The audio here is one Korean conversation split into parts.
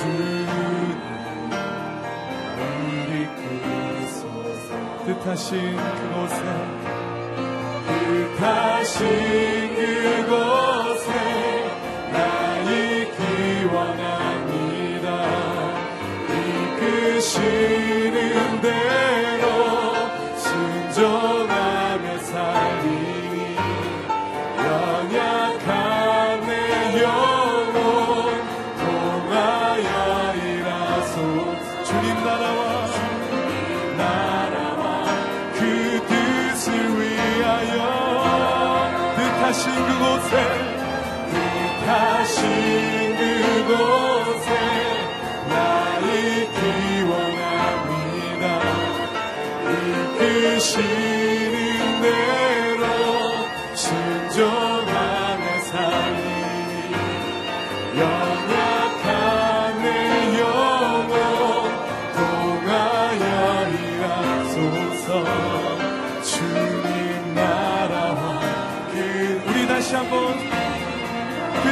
주님 우리 뜻하신 그곳에 뜻하신 그곳에 나 있기 원합니다. 이끄시는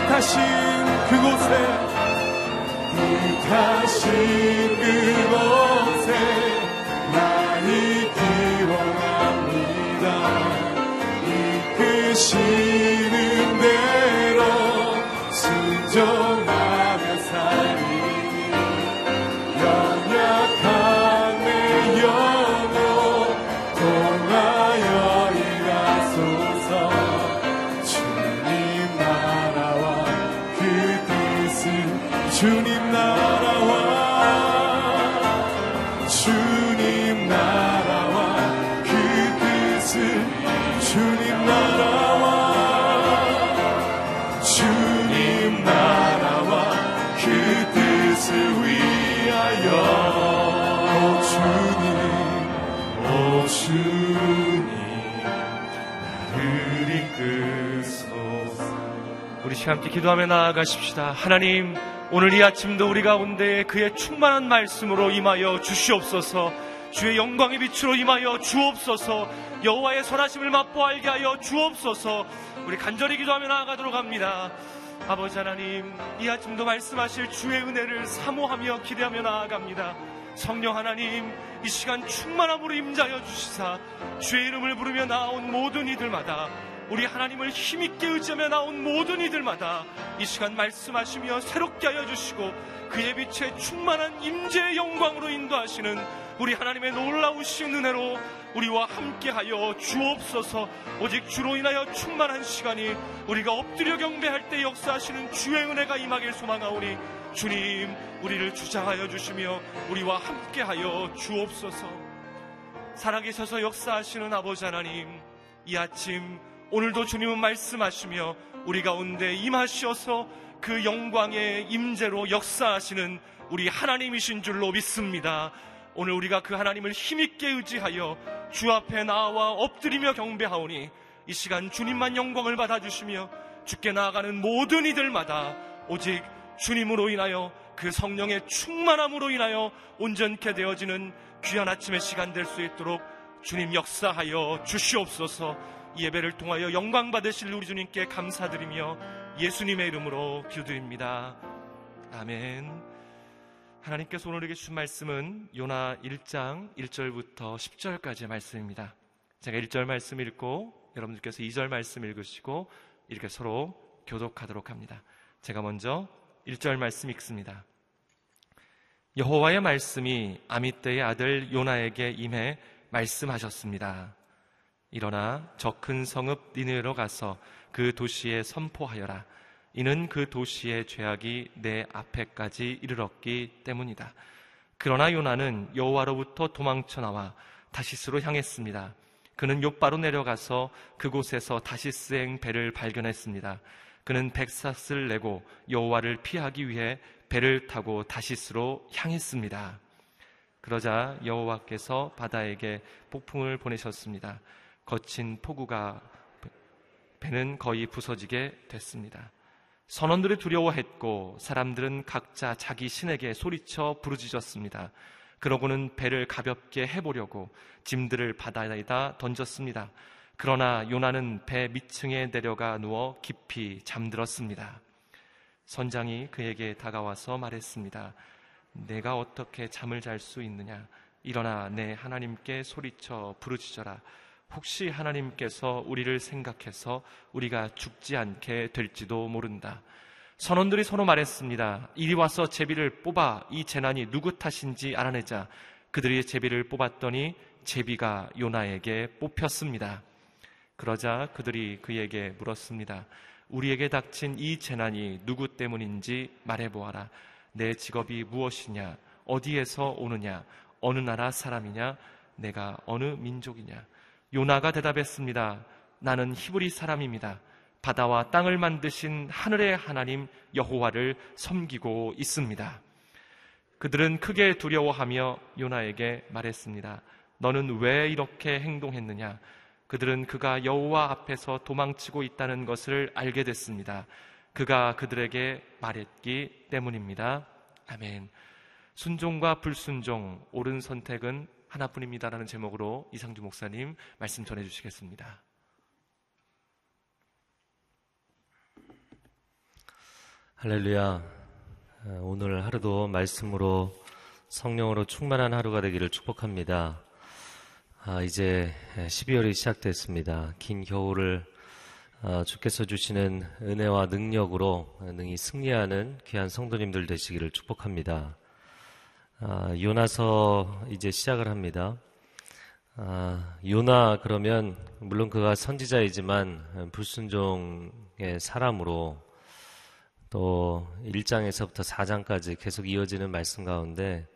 뜻하신 그곳에 뜻하신 그곳 우리 시간 함께 기도하며 나아가십시다. 하나님, 오늘 이 아침도 우리 가운데 그의 충만한 말씀으로 임하여 주시옵소서. 주의 영광의 빛으로 임하여 주옵소서. 여호와의 선하심을 맛보 알게 하여 주옵소서. 우리 간절히 기도하며 나아가도록 합니다. 아버지 하나님, 이 아침도 말씀하실 주의 은혜를 사모하며 기대하며 나아갑니다. 성령 하나님, 이 시간 충만함으로 임자여 주시사 주의 이름을 부르며 나온 모든 이들마다 우리 하나님을 힘있게 의지하며 나온 모든 이들마다 이 시간 말씀하시며 새롭게 하여 주시고 그의 빛에 충만한 임재의 영광으로 인도하시는 우리 하나님의 놀라우신 은혜로 우리와 함께하여 주옵소서 오직 주로 인하여 충만한 시간이 우리가 엎드려 경배할 때 역사하시는 주의 은혜가 임하길 소망하오니 주님, 우리를 주장하여 주시며 우리와 함께하여 주옵소서. 살아계셔서 역사하시는 아버지 하나님, 이 아침 오늘도 주님은 말씀하시며 우리 가운데 임하시어서 그 영광의 임재로 역사하시는 우리 하나님이신 줄로 믿습니다. 오늘 우리가 그 하나님을 힘있게 의지하여 주 앞에 나와 엎드리며 경배하오니 이 시간 주님만 영광을 받아주시며 주께 나아가는 모든 이들마다 오직 주님으로 인하여 그 성령의 충만함으로 인하여 온전케 되어지는 귀한 아침의 시간 될 수 있도록 주님 역사하여 주시옵소서 이 예배를 통하여 영광 받으실 우리 주님께 감사드리며 예수님의 이름으로 기도드립니다. 아멘. 하나님께서 오늘 우리에게 주신 말씀은 요나 1장 1절부터 10절까지의 말씀입니다. 제가 1절 말씀 읽고 여러분들께서 2절 말씀 읽으시고 이렇게 서로 교독하도록 합니다. 제가 먼저 1절 말씀 읽습니다. 여호와의 말씀이 아미떼의 아들 요나에게 임해 말씀하셨습니다. 일어나 저큰 성읍 니느로 가서 그 도시에 선포하여라. 이는 그 도시의 죄악이 내 앞에까지 이르렀기 때문이다. 그러나 요나는 여호와로부터 도망쳐 나와 다시스로 향했습니다. 그는 요바로 내려가서 그곳에서 다시스행 배를 발견했습니다. 그는 백삭을 내고 여호와를 피하기 위해 배를 타고 다시스로 향했습니다. 그러자 여호와께서 바다에게 폭풍을 보내셨습니다. 거친 폭우가 배는 거의 부서지게 됐습니다. 선원들이 두려워했고 사람들은 각자 자기 신에게 소리쳐 부르짖었습니다. 그러고는 배를 가볍게 해보려고 짐들을 바다에다 던졌습니다. 그러나 요나는 배 밑층에 내려가 누워 깊이 잠들었습니다. 선장이 그에게 다가와서 말했습니다. 내가 어떻게 잠을 잘 수 있느냐? 일어나 내 하나님께 소리쳐 부르짖어라. 혹시 하나님께서 우리를 생각해서 우리가 죽지 않게 될지도 모른다. 선원들이 서로 말했습니다. 이리 와서 제비를 뽑아 이 재난이 누구 탓인지 알아내자. 그들이 제비를 뽑았더니 제비가 요나에게 뽑혔습니다. 그러자 그들이 그에게 물었습니다. 우리에게 닥친 이 재난이 누구 때문인지 말해보아라. 내 직업이 무엇이냐? 어디에서 오느냐? 어느 나라 사람이냐? 내가 어느 민족이냐? 요나가 대답했습니다. 나는 히브리 사람입니다. 바다와 땅을 만드신 하늘의 하나님 여호와를 섬기고 있습니다. 그들은 크게 두려워하며 요나에게 말했습니다. 너는 왜 이렇게 행동했느냐? 그들은 그가 여호와 앞에서 도망치고 있다는 것을 알게 됐습니다. 그가 그들에게 말했기 때문입니다. 아멘. 순종과 불순종, 옳은 선택은 하나뿐입니다라는 제목으로 이상주 목사님 말씀 전해 주시겠습니다. 할렐루야. 오늘 하루도 말씀으로 성령으로 충만한 하루가 되기를 축복합니다. 아, 이제 12월이 시작됐습니다. 긴 겨울을 아, 주께서 주시는 은혜와 능력으로 능히 승리하는 귀한 성도님들 되시기를 축복합니다. 아, 요나서 이제 시작을 합니다. 아, 요나 그러면 물론 그가 선지자이지만 불순종의 사람으로 또 1장에서부터 4장까지 계속 이어지는 말씀 가운데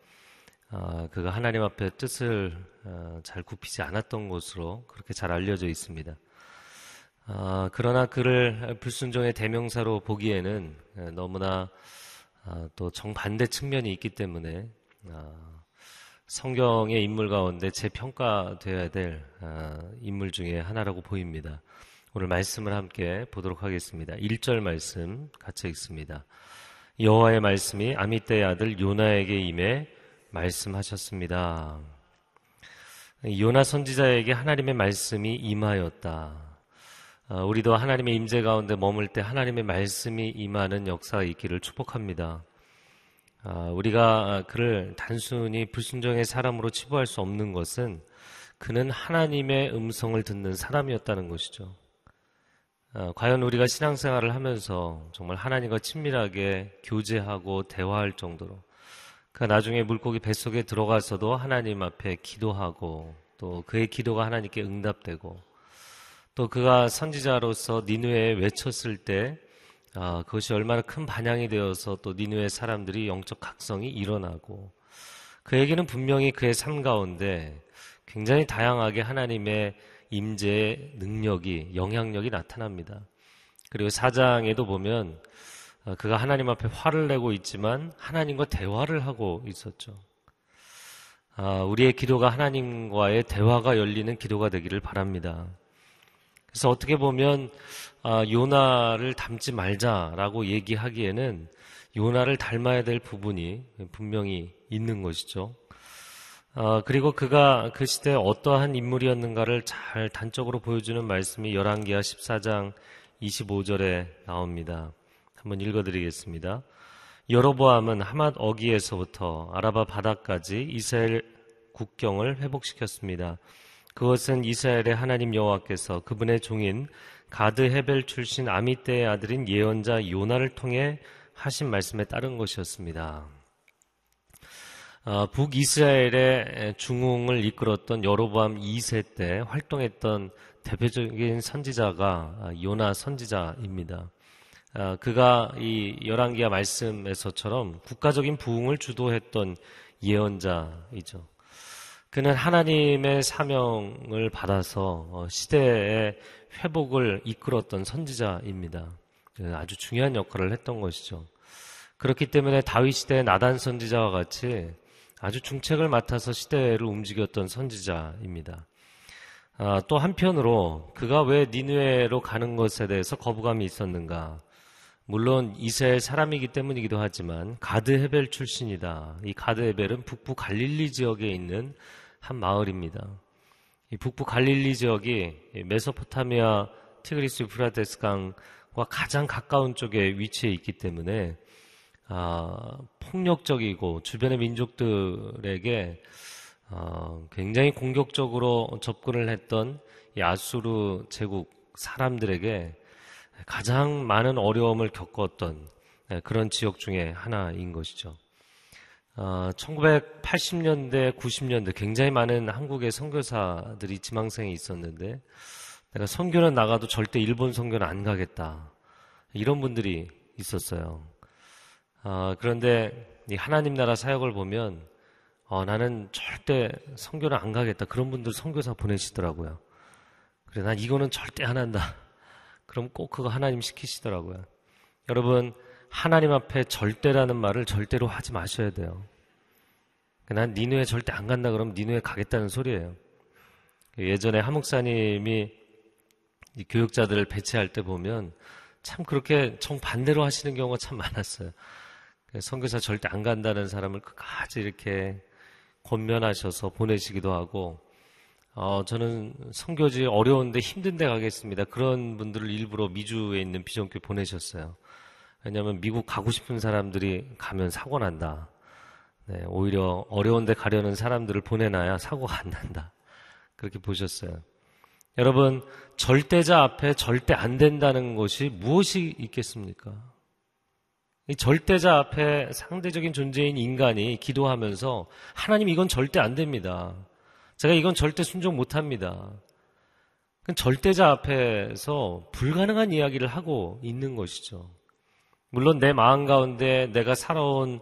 아, 그가 하나님 앞에 뜻을 아, 잘 굽히지 않았던 것으로 그렇게 잘 알려져 있습니다. 아, 그러나 그를 불순종의 대명사로 보기에는 너무나 아, 또 정반대 측면이 있기 때문에 아, 성경의 인물 가운데 재평가되어야 될 아, 인물 중에 하나라고 보입니다. 오늘 말씀을 함께 보도록 하겠습니다. 1절 말씀 같이 읽습니다. 여호와의 말씀이 아미떼의 아들 요나에게 임해 말씀하셨습니다. 요나 선지자에게 하나님의 말씀이 임하였다. 아, 우리도 하나님의 임재 가운데 머물 때 하나님의 말씀이 임하는 역사가 있기를 축복합니다. 아, 우리가 그를 단순히 불순종의 사람으로 치부할 수 없는 것은 그는 하나님의 음성을 듣는 사람이었다는 것이죠. 아, 과연 우리가 신앙생활을 하면서 정말 하나님과 친밀하게 교제하고 대화할 정도로 그 나중에 물고기 뱃속에 들어가서도 하나님 앞에 기도하고 또 그의 기도가 하나님께 응답되고 또 그가 선지자로서 니누에 외쳤을 때 아, 그것이 얼마나 큰 반향이 되어서 또 니누의 사람들이 영적 각성이 일어나고 그에게는 분명히 그의 삶 가운데 굉장히 다양하게 하나님의 임재의 능력이 영향력이 나타납니다. 그리고 사장에도 보면 어, 그가 하나님 앞에 화를 내고 있지만 하나님과 대화를 하고 있었죠. 아, 우리의 기도가 하나님과의 대화가 열리는 기도가 되기를 바랍니다. 그래서 어떻게 보면 아, 요나를 닮지 말자라고 얘기하기에는 요나를 닮아야 될 부분이 분명히 있는 것이죠. 아, 그리고 그가 그 시대에 어떠한 인물이었는가를 잘 단적으로 보여주는 말씀이 열왕기하 14장 25절에 나옵니다. 한번 읽어드리겠습니다. 여로보암은 하맛 어기에서부터 아라바 바다까지 이스라엘 국경을 회복시켰습니다. 그것은 이스라엘의 하나님 여호와께서 그분의 종인 가드 헤벨 출신 아미떼의 아들인 예언자 요나를 통해 하신 말씀에 따른 것이었습니다. 어, 북이스라엘의 중흥을 이끌었던 여로보암 2세 때 활동했던 대표적인 선지자가 아, 요나 선지자입니다. 아, 그가 이 열왕기야 말씀에서처럼 국가적인 부흥을 주도했던 예언자이죠. 그는 하나님의 사명을 받아서 어, 시대의 회복을 이끌었던 선지자입니다. 그 아주 중요한 역할을 했던 것이죠. 그렇기 때문에 다윗 시대의 나단 선지자와 같이 아주 중책을 맡아서 시대를 움직였던 선지자입니다. 아, 또 한편으로 그가 왜 니누에로 가는 것에 대해서 거부감이 있었는가? 물론 이스라엘 사람이기 때문이기도 하지만 가드 헤벨 출신이다. 이 가드 헤벨은 북부 갈릴리 지역에 있는 한 마을입니다. 이 북부 갈릴리 지역이 메소포타미아 티그리스 유프라테스 강과 가장 가까운 쪽에 위치해 있기 때문에 아, 폭력적이고 주변의 민족들에게 어, 굉장히 공격적으로 접근을 했던 이 앗수르 제국 사람들에게 가장 많은 어려움을 겪었던 네, 그런 지역 중에 하나인 것이죠. 어, 1980년대, 90년대 굉장히 많은 한국의 선교사들이 지망생에 있었는데 내가 선교는 나가도 절대 일본 선교는 안 가겠다. 이런 분들이 있었어요. 어, 그런데 이 하나님 나라 사역을 보면 어, 나는 절대 선교는 안 가겠다. 그런 분들 선교사 보내시더라고요. 그래, 난 이거는 절대 안 한다. 그럼 꼭 그거 하나님 시키시더라고요. 여러분, 하나님 앞에 절대라는 말을 절대로 하지 마셔야 돼요. 난 니누에 절대 안 간다 그러면 니누에 가겠다는 소리예요. 예전에 하목사님이 교육자들을 배치할 때 보면 참 그렇게 정반대로 하시는 경우가 참 많았어요. 선교사 절대 안 간다는 사람을 끝까지 이렇게 권면하셔서 보내시기도 하고 어, 저는 선교지 어려운데 힘든데 가겠습니다. 그런 분들을 일부러 미주에 있는 비전교 보내셨어요. 왜냐하면 미국 가고 싶은 사람들이 가면 사고 난다. 네, 오히려 어려운데 가려는 사람들을 보내놔야 사고가 안 난다. 그렇게 보셨어요. 여러분, 절대자 앞에 절대 안 된다는 것이 무엇이 있겠습니까? 이 절대자 앞에 상대적인 존재인 인간이 기도하면서 하나님 이건 절대 안 됩니다. 제가 이건 절대 순종 못 합니다. 절대자 앞에서 불가능한 이야기를 하고 있는 것이죠. 물론 내 마음 가운데 내가 살아온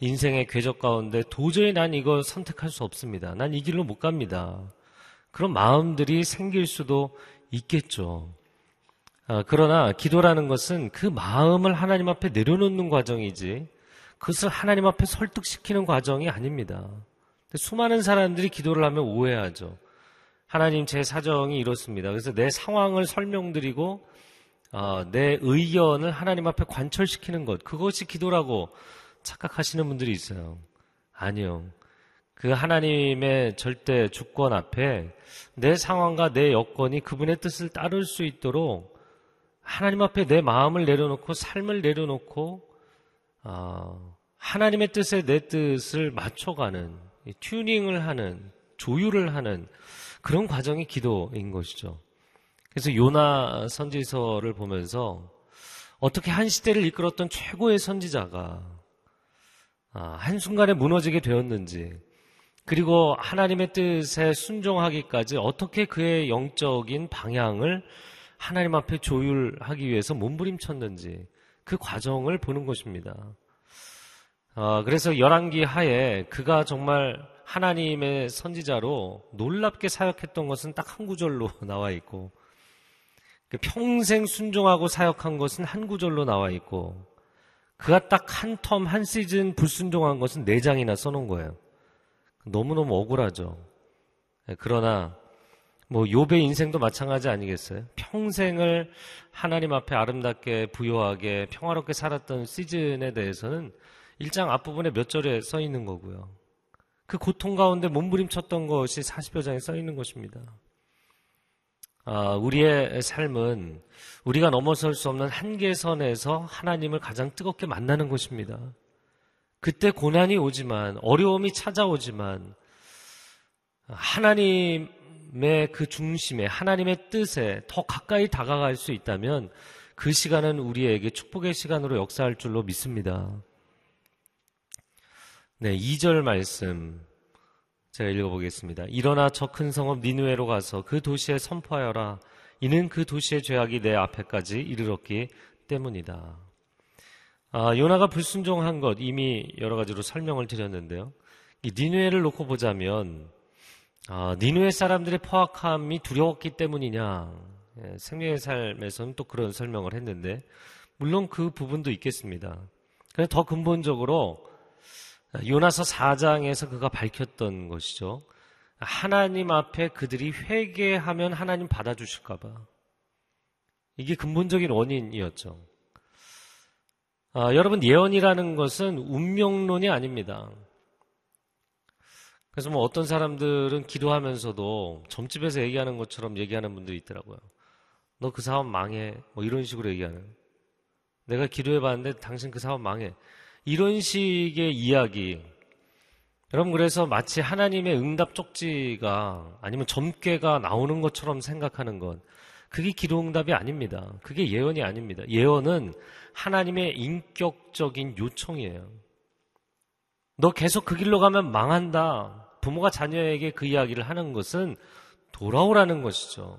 인생의 궤적 가운데 도저히 난 이거 선택할 수 없습니다. 난 이 길로 못 갑니다. 그런 마음들이 생길 수도 있겠죠. 아, 그러나 기도라는 것은 그 마음을 하나님 앞에 내려놓는 과정이지 그것을 하나님 앞에 설득시키는 과정이 아닙니다. 수많은 사람들이 기도를 하면 오해하죠. 하나님 제 사정이 이렇습니다. 그래서 내 상황을 설명드리고 어, 내 의견을 하나님 앞에 관철시키는 것 그것이 기도라고 착각하시는 분들이 있어요. 아니요. 그 하나님의 절대 주권 앞에 내 상황과 내 여건이 그분의 뜻을 따를 수 있도록 하나님 앞에 내 마음을 내려놓고 삶을 내려놓고 어, 하나님의 뜻에 내 뜻을 맞춰가는 튜닝을 하는 조율을 하는 그런 과정이 기도인 것이죠. 그래서 요나 선지서를 보면서 어떻게 한 시대를 이끌었던 최고의 선지자가 아, 한순간에 무너지게 되었는지 그리고 하나님의 뜻에 순종하기까지 어떻게 그의 영적인 방향을 하나님 앞에 조율하기 위해서 몸부림쳤는지 그 과정을 보는 것입니다. 어, 그래서 열왕기 하에 그가 정말 하나님의 선지자로 놀랍게 사역했던 것은 딱 한 구절로 나와 있고 그 평생 순종하고 사역한 것은 한 구절로 나와 있고 그가 딱 한 텀, 한 시즌 불순종한 것은 네 장이나 써놓은 거예요. 너무너무 억울하죠. 네, 그러나 뭐 욥의 인생도 마찬가지 아니겠어요? 평생을 하나님 앞에 아름답게 부요하게 평화롭게 살았던 시즌에 대해서는 1장 앞부분에 몇 절에 써 있는 거고요. 그 고통 가운데 몸부림쳤던 것이 40여 장에 써 있는 것입니다. 아, 우리의 삶은 우리가 넘어설 수 없는 한계선에서 하나님을 가장 뜨겁게 만나는 것입니다. 그때 고난이 오지만, 어려움이 찾아오지만, 하나님의 그 중심에, 하나님의 뜻에 더 가까이 다가갈 수 있다면 그 시간은 우리에게 축복의 시간으로 역사할 줄로 믿습니다. 네, 2절 말씀 제가 읽어보겠습니다. 일어나 저 큰 성읍 니누에로 가서 그 도시에 선포하여라. 이는 그 도시의 죄악이 내 앞에까지 이르렀기 때문이다. 아, 요나가 불순종한 것 이미 여러 가지로 설명을 드렸는데요. 이 니누에를 놓고 보자면 아, 니누에 사람들의 포악함이 두려웠기 때문이냐? 예, 생명의 삶에서는 또 그런 설명을 했는데 물론 그 부분도 있겠습니다. 그런데 더 근본적으로 요나서 4장에서 그가 밝혔던 것이죠. 하나님 앞에 그들이 회개하면 하나님 받아주실까봐. 이게 근본적인 원인이었죠. 아, 여러분, 예언이라는 것은 운명론이 아닙니다. 그래서 뭐 어떤 사람들은 기도하면서도 점집에서 얘기하는 것처럼 얘기하는 분들이 있더라고요. 너 그 사업 망해. 뭐 이런 식으로 얘기하는. 내가 기도해 봤는데 당신 그 사업 망해. 이런 식의 이야기. 여러분, 그래서 마치 하나님의 응답 쪽지가 아니면 점괘가 나오는 것처럼 생각하는 것. 그게 기도 응답이 아닙니다. 그게 예언이 아닙니다. 예언은 하나님의 인격적인 요청이에요. 너 계속 그 길로 가면 망한다. 부모가 자녀에게 그 이야기를 하는 것은 돌아오라는 것이죠.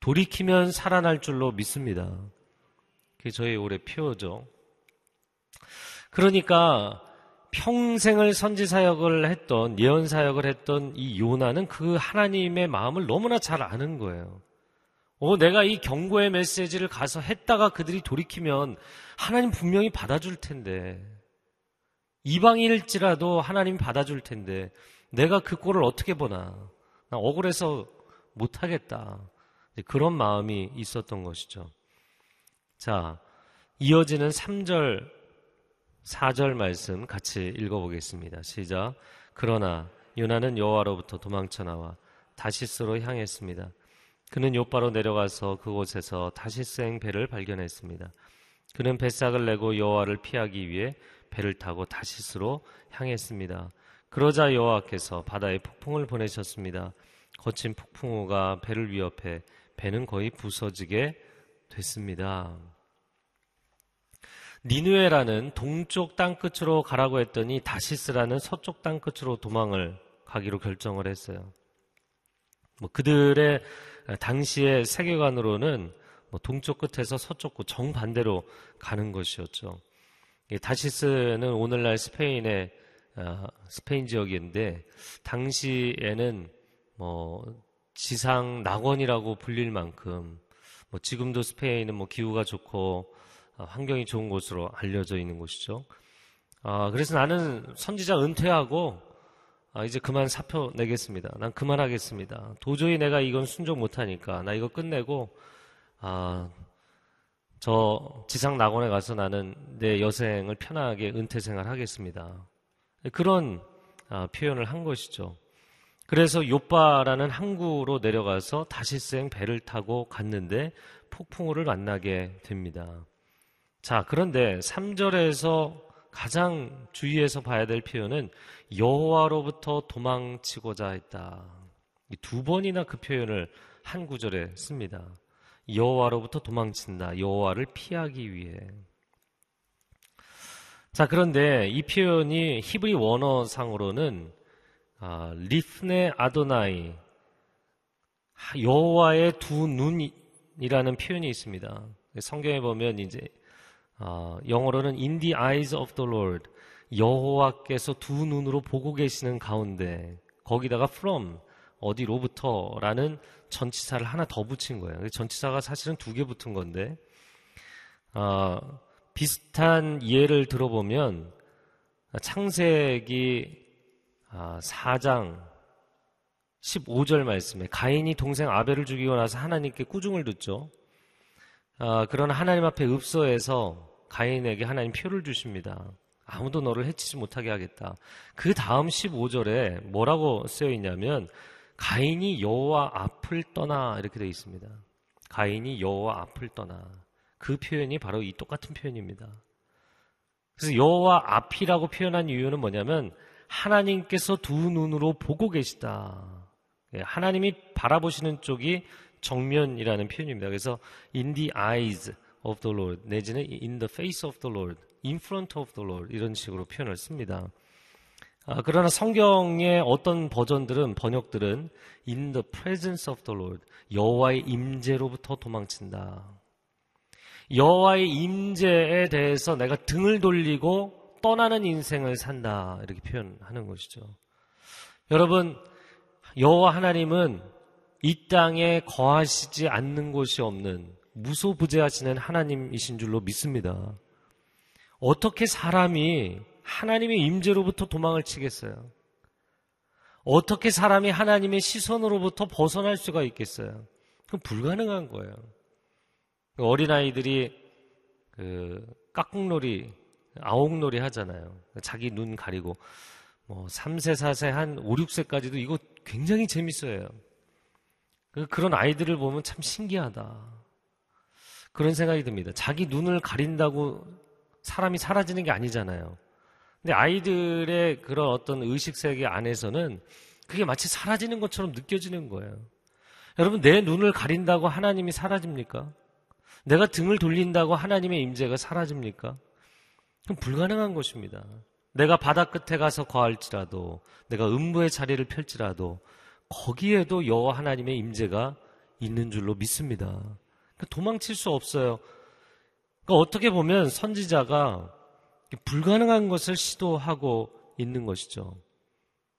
돌이키면 살아날 줄로 믿습니다. 그게 저희 올해 표어죠. 그러니까 평생을 선지 사역을 했던 예언 사역을 했던 이 요나는 그 하나님의 마음을 너무나 잘 아는 거예요. 어, 내가 이 경고의 메시지를 가서 했다가 그들이 돌이키면 하나님 분명히 받아줄 텐데 이방일지라도 하나님 받아줄 텐데 내가 그 꼴을 어떻게 보나 나 억울해서 못하겠다 그런 마음이 있었던 것이죠. 자 이어지는 3절 4절 말씀 같이 읽어보겠습니다. 시작. 그러나 요나는 여호와로부터 도망쳐 나와 다시스로 향했습니다. 그는 요바로 내려가서 그곳에서 다시스행 배를 발견했습니다. 그는 뱃삭을 내고 여호와를 피하기 위해 배를 타고 다시스로 향했습니다. 그러자 여호와께서 바다에 폭풍을 보내셨습니다. 거친 폭풍우가 배를 위협해 배는 거의 부서지게 됐습니다. 니누에라는 동쪽 땅 끝으로 가라고 했더니 다시스라는 서쪽 땅 끝으로 도망을 가기로 결정을 했어요. 뭐 그들의 당시의 세계관으로는 뭐 동쪽 끝에서 서쪽 끝 정반대로 가는 것이었죠. 다시스는 오늘날 스페인의 어, 스페인 지역인데 당시에는 뭐 지상 낙원이라고 불릴 만큼 뭐 지금도 스페인은 뭐 기후가 좋고 어, 환경이 좋은 곳으로 알려져 있는 곳이죠. 아, 그래서 나는 선지자 은퇴하고 아, 이제 그만 사표 내겠습니다. 난 그만하겠습니다. 도저히 내가 이건 순종 못하니까 나 이거 끝내고 아, 저 지상 낙원에 가서 나는 내 여생을 편하게 은퇴 생활 하겠습니다. 그런 아, 표현을 한 것이죠. 그래서 요빠라는 항구로 내려가서 다시생 배를 타고 갔는데 폭풍우를 만나게 됩니다. 자, 그런데 3절에서 가장 주의해서 봐야 될 표현은 여호와로부터 도망치고자 했다. 두 번이나 그 표현을 한 구절에 씁니다. 여호와로부터 도망친다. 여호와를 피하기 위해. 자, 그런데 이 표현이 히브리 원어상으로는 아, 리프네 아도나이 여호와의 두 눈이라는 표현이 있습니다. 성경에 보면 이제 어, 영어로는 in the eyes of the Lord 여호와께서 두 눈으로 보고 계시는 가운데 거기다가 from 어디로부터라는 전치사를 하나 더 붙인 거예요. 전치사가 사실은 두 개 붙은 건데 어, 비슷한 예를 들어보면 창세기 4장 아, 15절 말씀에 가인이 동생 아벨을 죽이고 나서 하나님께 꾸중을 듣죠. 아, 그러나 하나님 앞에 읍서에서 가인에게 하나님 표를 주십니다. 아무도 너를 해치지 못하게 하겠다. 그 다음 15절에 뭐라고 쓰여 있냐면 가인이 여호와 앞을 떠나 이렇게 되어 있습니다. 가인이 여호와 앞을 떠나 그 표현이 바로 이 똑같은 표현입니다. 그래서 여호와 앞이라고 표현한 이유는 뭐냐면 하나님께서 두 눈으로 보고 계시다. 예, 하나님이 바라보시는 쪽이 정면이라는 표현입니다. 그래서 in the eyes of the Lord 내지는 in the face of the Lord, in front of the Lord 이런 식으로 표현을 씁니다. 아, 그러나 성경의 어떤 버전들은 번역들은 in the presence of the Lord 여호와의 임재로부터 도망친다. 여호와의 임재에 대해서 내가 등을 돌리고 떠나는 인생을 산다 이렇게 표현하는 것이죠. 여러분 여호와 하나님은 이 땅에 거하시지 않는 곳이 없는 무소부재하시는 하나님이신 줄로 믿습니다. 어떻게 사람이 하나님의 임재로부터 도망을 치겠어요? 어떻게 사람이 하나님의 시선으로부터 벗어날 수가 있겠어요? 그건 불가능한 거예요. 어린아이들이 그 깍꿍놀이, 아옥놀이 하잖아요. 자기 눈 가리고 뭐 3세, 4세, 한 5, 6세까지도 이거 굉장히 재밌어요. 그, 그런 아이들을 보면 참 신기하다. 그런 생각이 듭니다. 자기 눈을 가린다고 사람이 사라지는 게 아니잖아요. 근데 아이들의 그런 어떤 의식 세계 안에서는 그게 마치 사라지는 것처럼 느껴지는 거예요. 여러분, 내 눈을 가린다고 하나님이 사라집니까? 내가 등을 돌린다고 하나님의 임재가 사라집니까? 그럼 불가능한 것입니다. 내가 바다 끝에 가서 거할지라도, 내가 음부의 자리를 펼지라도, 거기에도 여호와 하나님의 임재가 있는 줄로 믿습니다. 그러니까 도망칠 수 없어요. 그러니까 어떻게 보면 선지자가 불가능한 것을 시도하고 있는 것이죠.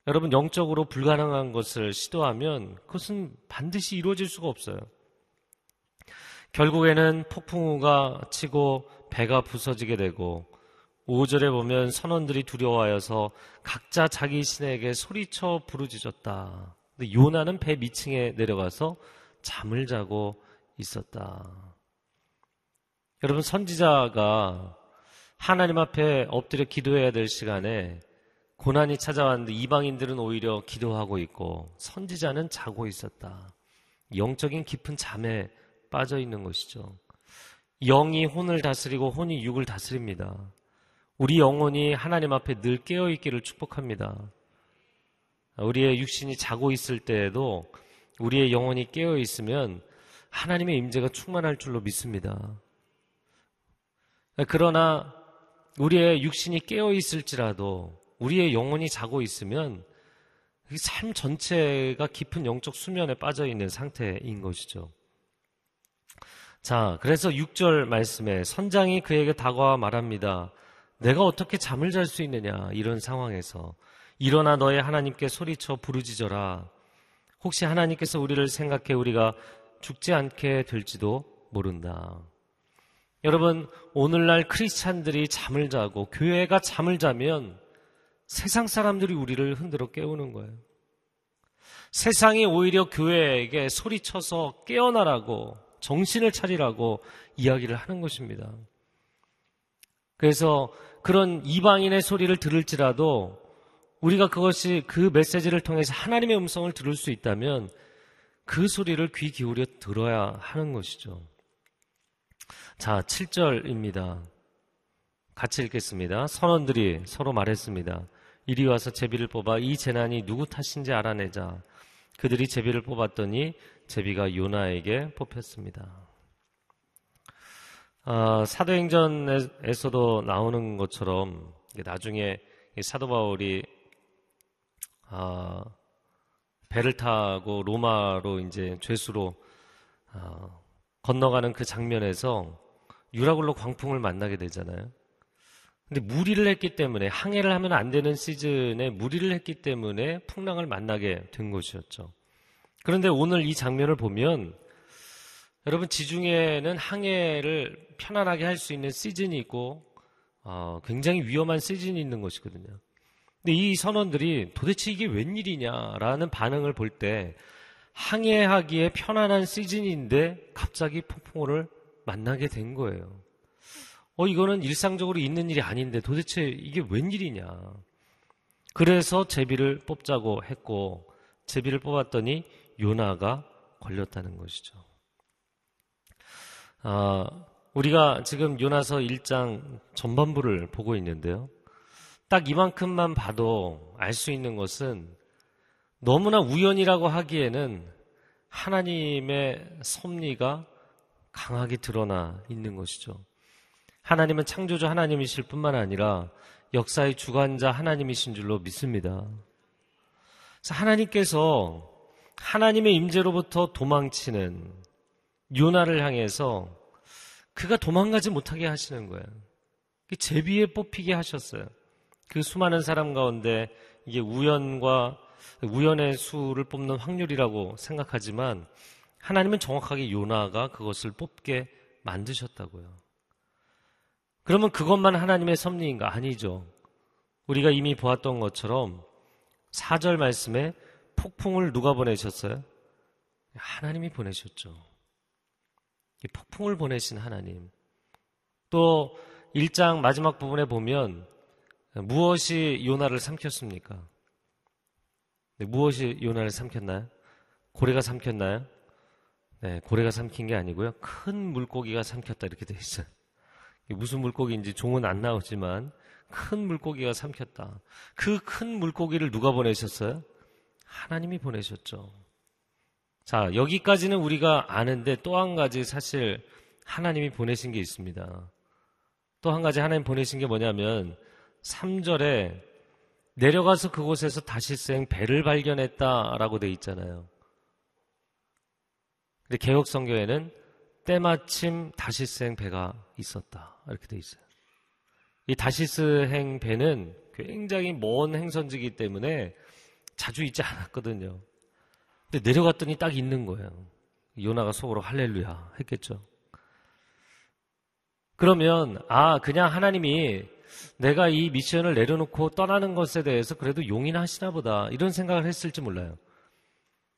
여러분 영적으로 불가능한 것을 시도하면 그것은 반드시 이루어질 수가 없어요. 결국에는 폭풍우가 치고 배가 부서지게 되고 5절에 보면 선원들이 두려워하여서 각자 자기 신에게 소리쳐 부르짖었다. 근데 요나는 배 밑층에 내려가서 잠을 자고 있었다. 여러분 선지자가 하나님 앞에 엎드려 기도해야 될 시간에 고난이 찾아왔는데 이방인들은 오히려 기도하고 있고 선지자는 자고 있었다. 영적인 깊은 잠에 빠져 있는 것이죠. 영이 혼을 다스리고 혼이 육을 다스립니다. 우리 영혼이 하나님 앞에 늘 깨어 있기를 축복합니다. 우리의 육신이 자고 있을 때에도 우리의 영혼이 깨어 있으면 하나님의 임재가 충만할 줄로 믿습니다. 그러나 우리의 육신이 깨어 있을지라도 우리의 영혼이 자고 있으면 삶 전체가 깊은 영적 수면에 빠져 있는 상태인 것이죠. 자, 그래서 6절 말씀에 선장이 그에게 다가와 말합니다. 내가 어떻게 잠을 잘 수 있느냐, 이런 상황에서. 일어나 너의 하나님께 소리쳐 부르짖어라. 혹시 하나님께서 우리를 생각해 우리가 죽지 않게 될지도 모른다. 여러분, 오늘날 크리스찬들이 잠을 자고 교회가 잠을 자면 세상 사람들이 우리를 흔들어 깨우는 거예요. 세상이 오히려 교회에게 소리쳐서 깨어나라고 정신을 차리라고 이야기를 하는 것입니다. 그래서 그런 이방인의 소리를 들을지라도 우리가 그것이 그 메시지를 통해서 하나님의 음성을 들을 수 있다면 그 소리를 귀 기울여 들어야 하는 것이죠. 자, 7절입니다. 같이 읽겠습니다. 선원들이 서로 말했습니다. 이리 와서 제비를 뽑아 이 재난이 누구 탓인지 알아내자. 그들이 제비를 뽑았더니 제비가 요나에게 뽑혔습니다. 아, 사도행전에서도 나오는 것처럼 나중에 사도 바울이 아, 배를 타고 로마로 이제 죄수로 아, 건너가는 그 장면에서 유라굴로 광풍을 만나게 되잖아요. 근데 무리를 했기 때문에 항해를 하면 안 되는 시즌에 무리를 했기 때문에 풍랑을 만나게 된 것이었죠. 그런데 오늘 이 장면을 보면 여러분 지중해는 항해를 편안하게 할 수 있는 시즌이 있고 어, 굉장히 위험한 시즌이 있는 것이거든요. 근데 이 선원들이 도대체 이게 웬일이냐라는 반응을 볼 때 항해하기에 편안한 시즌인데 갑자기 폭풍우를 만나게 된 거예요. 어, 이거는 일상적으로 있는 일이 아닌데 도대체 이게 웬일이냐. 그래서 제비를 뽑자고 했고, 제비를 뽑았더니 요나가 걸렸다는 것이죠. 아, 우리가 지금 요나서 1장 전반부를 보고 있는데요. 딱 이만큼만 봐도 알 수 있는 것은 너무나 우연이라고 하기에는 하나님의 섭리가 강하게 드러나 있는 것이죠. 하나님은 창조주 하나님이실 뿐만 아니라 역사의 주관자 하나님이신 줄로 믿습니다. 하나님께서 하나님의 임재로부터 도망치는 요나를 향해서 그가 도망가지 못하게 하시는 거예요. 제비에 뽑히게 하셨어요. 그 수많은 사람 가운데 이게 우연과 우연의 수를 뽑는 확률이라고 생각하지만 하나님은 정확하게 요나가 그것을 뽑게 만드셨다고요. 그러면 그것만 하나님의 섭리인가? 아니죠. 우리가 이미 보았던 것처럼 4절 말씀에 폭풍을 누가 보내셨어요? 하나님이 보내셨죠. 폭풍을 보내신 하나님. 또 1장 마지막 부분에 보면 무엇이 요나를 삼켰습니까? 네, 무엇이 요나를 삼켰나요? 고래가 삼켰나요? 네, 고래가 삼킨 게 아니고요. 큰 물고기가 삼켰다 이렇게 돼 있어요. 무슨 물고기인지 종은 안 나오지만 큰 물고기가 삼켰다. 그 큰 물고기를 누가 보내셨어요? 하나님이 보내셨죠. 자, 여기까지는 우리가 아는데 또 한 가지 사실 하나님이 보내신 게 있습니다. 또 한 가지 하나님 보내신 게 뭐냐면 3절에 내려가서 그곳에서 다시생 배를 발견했다라고 돼 있잖아요. 근데 개혁 성경에는 때마침 다시생 배가 있었다. 이렇게 돼 있어요. 이 다시스행 배는 굉장히 먼 행선지기 때문에 자주 있지 않았거든요. 근데 내려갔더니 딱 있는 거예요. 요나가 속으로 할렐루야 했겠죠. 그러면 아 그냥 하나님이 내가 이 미션을 내려놓고 떠나는 것에 대해서 그래도 용인하시나 보다 이런 생각을 했을지 몰라요.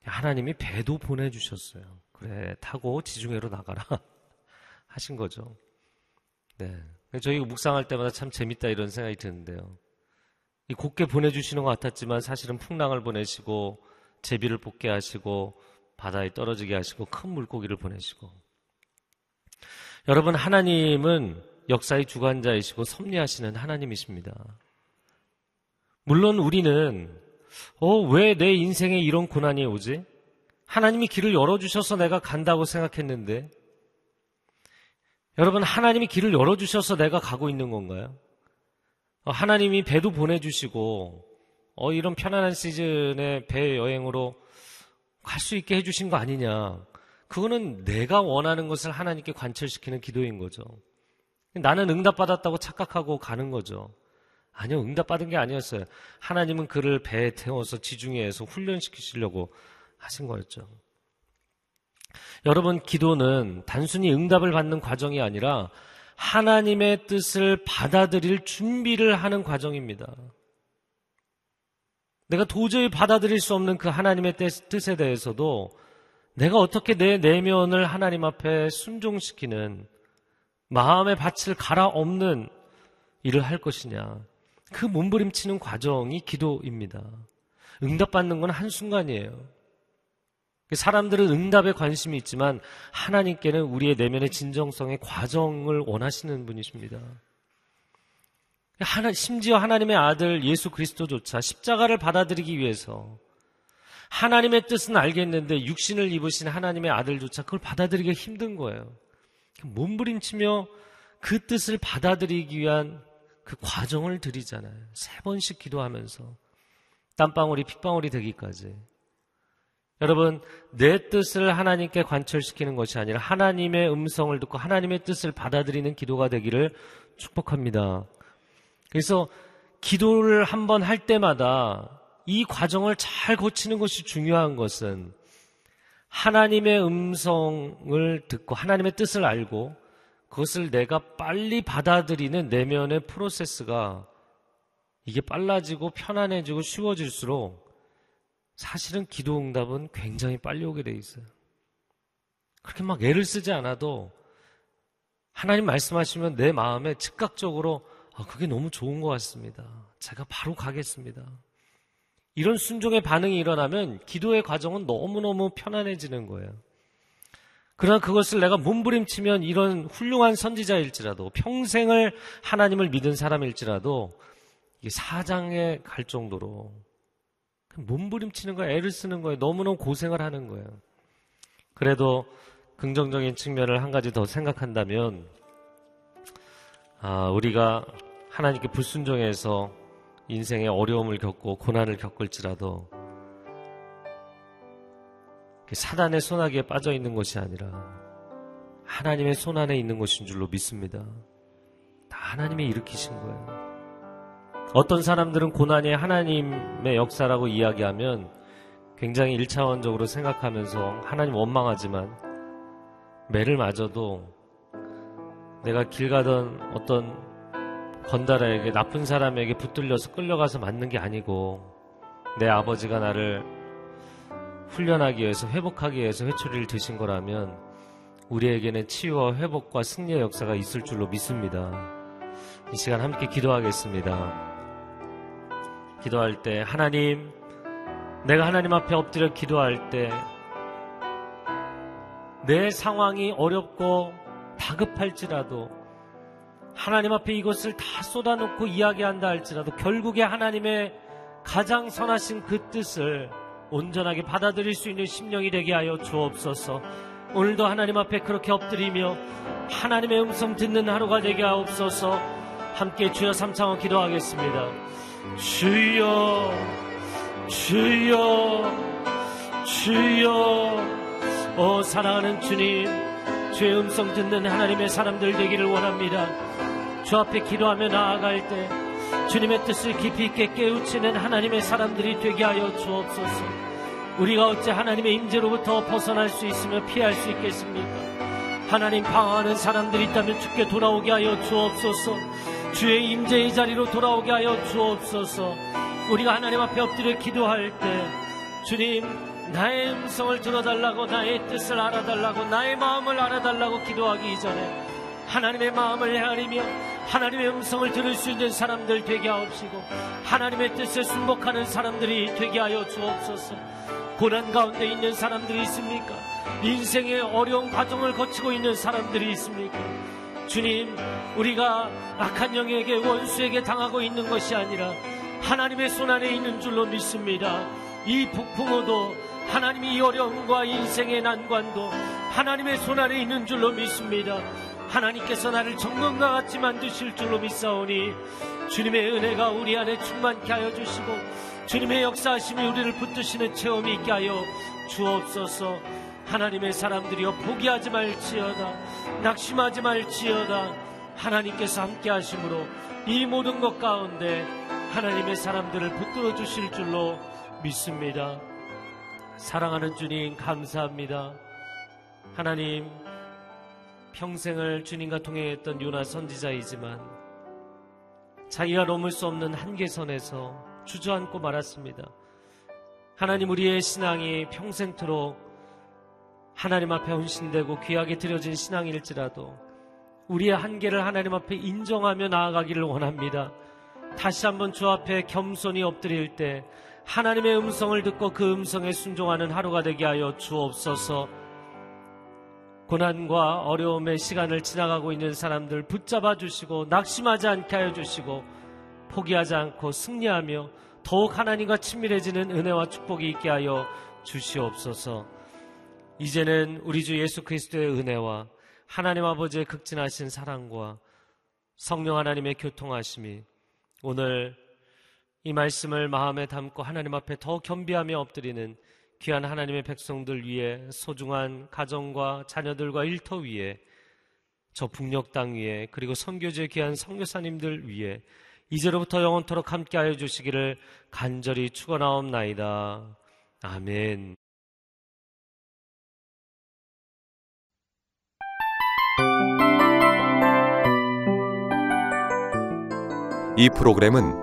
하나님이 배도 보내주셨어요. 그래 타고 지중해로 나가라 하신 거죠. 네. 저희 묵상할 때마다 참 재밌다 이런 생각이 드는데요. 이 곱게 보내주시는 것 같았지만 사실은 풍랑을 보내시고 제비를 뽑게 하시고 바다에 떨어지게 하시고 큰 물고기를 보내시고 여러분 하나님은 역사의 주관자이시고 섭리하시는 하나님이십니다. 물론 우리는 어, 왜 내 인생에 이런 고난이 오지? 하나님이 길을 열어주셔서 내가 간다고 생각했는데 여러분, 하나님이 길을 열어주셔서 내가 가고 있는 건가요? 어, 하나님이 배도 보내주시고, 어, 이런 편안한 시즌에 배 여행으로 갈 수 있게 해주신 거 아니냐. 그거는 내가 원하는 것을 하나님께 관철시키는 기도인 거죠. 나는 응답받았다고 착각하고 가는 거죠. 아니요, 응답받은 게 아니었어요. 하나님은 그를 배에 태워서 지중해에서 훈련시키시려고 하신 거였죠. 여러분, 기도는 단순히 응답을 받는 과정이 아니라 하나님의 뜻을 받아들일 준비를 하는 과정입니다. 내가 도저히 받아들일 수 없는 그 하나님의 뜻에 대해서도 내가 어떻게 내 내면을 하나님 앞에 순종시키는 마음의 밭을 갈아엎는 일을 할 것이냐. 그 몸부림치는 과정이 기도입니다. 응답받는 건 한순간이에요. 사람들은 응답에 관심이 있지만 하나님께는 우리의 내면의 진정성의 과정을 원하시는 분이십니다. 하나, 심지어 하나님의 아들 예수 그리스도조차 십자가를 받아들이기 위해서 하나님의 뜻은 알겠는데 육신을 입으신 하나님의 아들조차 그걸 받아들이기 힘든 거예요. 몸부림치며 그 뜻을 받아들이기 위한 그 과정을 드리잖아요. 세 번씩 기도하면서 땀방울이 핏방울이 되기까지. 여러분, 내 뜻을 하나님께 관철시키는 것이 아니라 하나님의 음성을 듣고 하나님의 뜻을 받아들이는 기도가 되기를 축복합니다. 그래서 기도를 한번 할 때마다 이 과정을 잘 거치는 것이 중요한 것은 하나님의 음성을 듣고 하나님의 뜻을 알고 그것을 내가 빨리 받아들이는 내면의 프로세스가 이게 빨라지고 편안해지고 쉬워질수록 사실은 기도 응답은 굉장히 빨리 오게 돼 있어요. 그렇게 막 애를 쓰지 않아도 하나님 말씀하시면 내 마음에 즉각적으로 아, 그게 너무 좋은 것 같습니다. 제가 바로 가겠습니다. 이런 순종의 반응이 일어나면 기도의 과정은 너무너무 편안해지는 거예요. 그러나 그것을 내가 몸부림치면 이런 훌륭한 선지자일지라도 평생을 하나님을 믿은 사람일지라도 사장에 갈 정도로 몸부림치는 거예요. 애를 쓰는 거예요. 너무너무 고생을 하는 거예요. 그래도 긍정적인 측면을 한 가지 더 생각한다면 아, 우리가 하나님께 불순종해서 인생의 어려움을 겪고 고난을 겪을지라도 사단의 손아귀에 빠져 있는 것이 아니라 하나님의 손 안에 있는 것인 줄로 믿습니다. 다 하나님이 일으키신 거예요. 어떤 사람들은 고난이 하나님의 역사라고 이야기하면 굉장히 일차원적으로 생각하면서 하나님 원망하지만 매를 맞아도 내가 길 가던 어떤 건달에게 나쁜 사람에게 붙들려서 끌려가서 맞는 게 아니고 내 아버지가 나를 훈련하기 위해서 회복하기 위해서 회초리를 드신 거라면 우리에게는 치유와 회복과 승리의 역사가 있을 줄로 믿습니다. 이 시간 함께 기도하겠습니다. 기도할 때 하나님 내가 하나님 앞에 엎드려 기도할 때 내 상황이 어렵고 다급할지라도 하나님 앞에 이것을 다 쏟아놓고 이야기한다 할지라도 결국에 하나님의 가장 선하신 그 뜻을 온전하게 받아들일 수 있는 심령이 되게 하여 주옵소서. 오늘도 하나님 앞에 그렇게 엎드리며 하나님의 음성 듣는 하루가 되게 하옵소서. 함께 주여 삼창어 기도하겠습니다. 주여, 주여, 주여. 오 사랑하는 주님, 주의 음성 듣는 하나님의 사람들 되기를 원합니다. 주 앞에 기도하며 나아갈 때 주님의 뜻을 깊이 있게 깨우치는 하나님의 사람들이 되게 하여 주옵소서. 우리가 어째 하나님의 임재로부터 벗어날 수 있으며 피할 수 있겠습니까? 하나님 방황하는 사람들이 있다면 주께 돌아오게 하여 주옵소서. 주의 임재의 자리로 돌아오게 하여 주옵소서. 우리가 하나님 앞에 엎드려 기도할 때 주님 나의 음성을 들어달라고 나의 뜻을 알아달라고 나의 마음을 알아달라고 기도하기 이전에 하나님의 마음을 헤아리며 하나님의 음성을 들을 수 있는 사람들 되게 하옵시고 하나님의 뜻에 순복하는 사람들이 되게 하여 주옵소서 고난 가운데 있는 사람들이 있습니까? 인생의 어려운 과정을 거치고 있는 사람들이 있습니까? 주님, 우리가 악한 영에게 원수에게 당하고 있는 것이 아니라 하나님의 손 안에 있는 줄로 믿습니다. 이 북풍호도 하나님이 어려움과 인생의 난관도 하나님의 손 안에 있는 줄로 믿습니다. 하나님께서 나를 정금과 같이 만드실 줄로 믿사오니 주님의 은혜가 우리 안에 충만케 하여 주시고 주님의 역사하심이 우리를 붙드시는 체험이 있게 하여 주옵소서 하나님의 사람들이여 포기하지 말지어다 낙심하지 말지어다 하나님께서 함께 하심으로 이 모든 것 가운데 하나님의 사람들을 붙들어 주실 줄로 믿습니다. 사랑하는 주님 감사합니다. 하나님 평생을 주님과 통행했던 요나 선지자이지만 자기가 넘을 수 없는 한계선에서 주저앉고 말았습니다. 하나님 우리의 신앙이 평생토록 하나님 앞에 헌신되고 귀하게 드려진 신앙일지라도 우리의 한계를 하나님 앞에 인정하며 나아가기를 원합니다. 다시 한번 주 앞에 겸손히 엎드릴 때 하나님의 음성을 듣고 그 음성에 순종하는 하루가 되게 하여 주옵소서. 고난과 어려움의 시간을 지나가고 있는 사람들 붙잡아 주시고 낙심하지 않게 하여 주시고 포기하지 않고 승리하며 더욱 하나님과 친밀해지는 은혜와 축복이 있게 하여 주시옵소서. 이제는 우리 주 예수 그리스도의 은혜와 하나님 아버지의 극진하신 사랑과 성령 하나님의 교통하심이 오늘 이 말씀을 마음에 담고 하나님 앞에 더 겸비하며 엎드리는 귀한 하나님의 백성들 위해 소중한 가정과 자녀들과 일터 위에 저 북녘 땅 위에 그리고 선교제 귀한 선교사님들 위해 이제로부터 영원토록 함께하여 주시기를 간절히 축원하옵나이다. 아멘. 이 프로그램은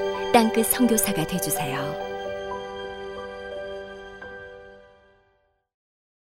땅끝 선교사가 되주세요.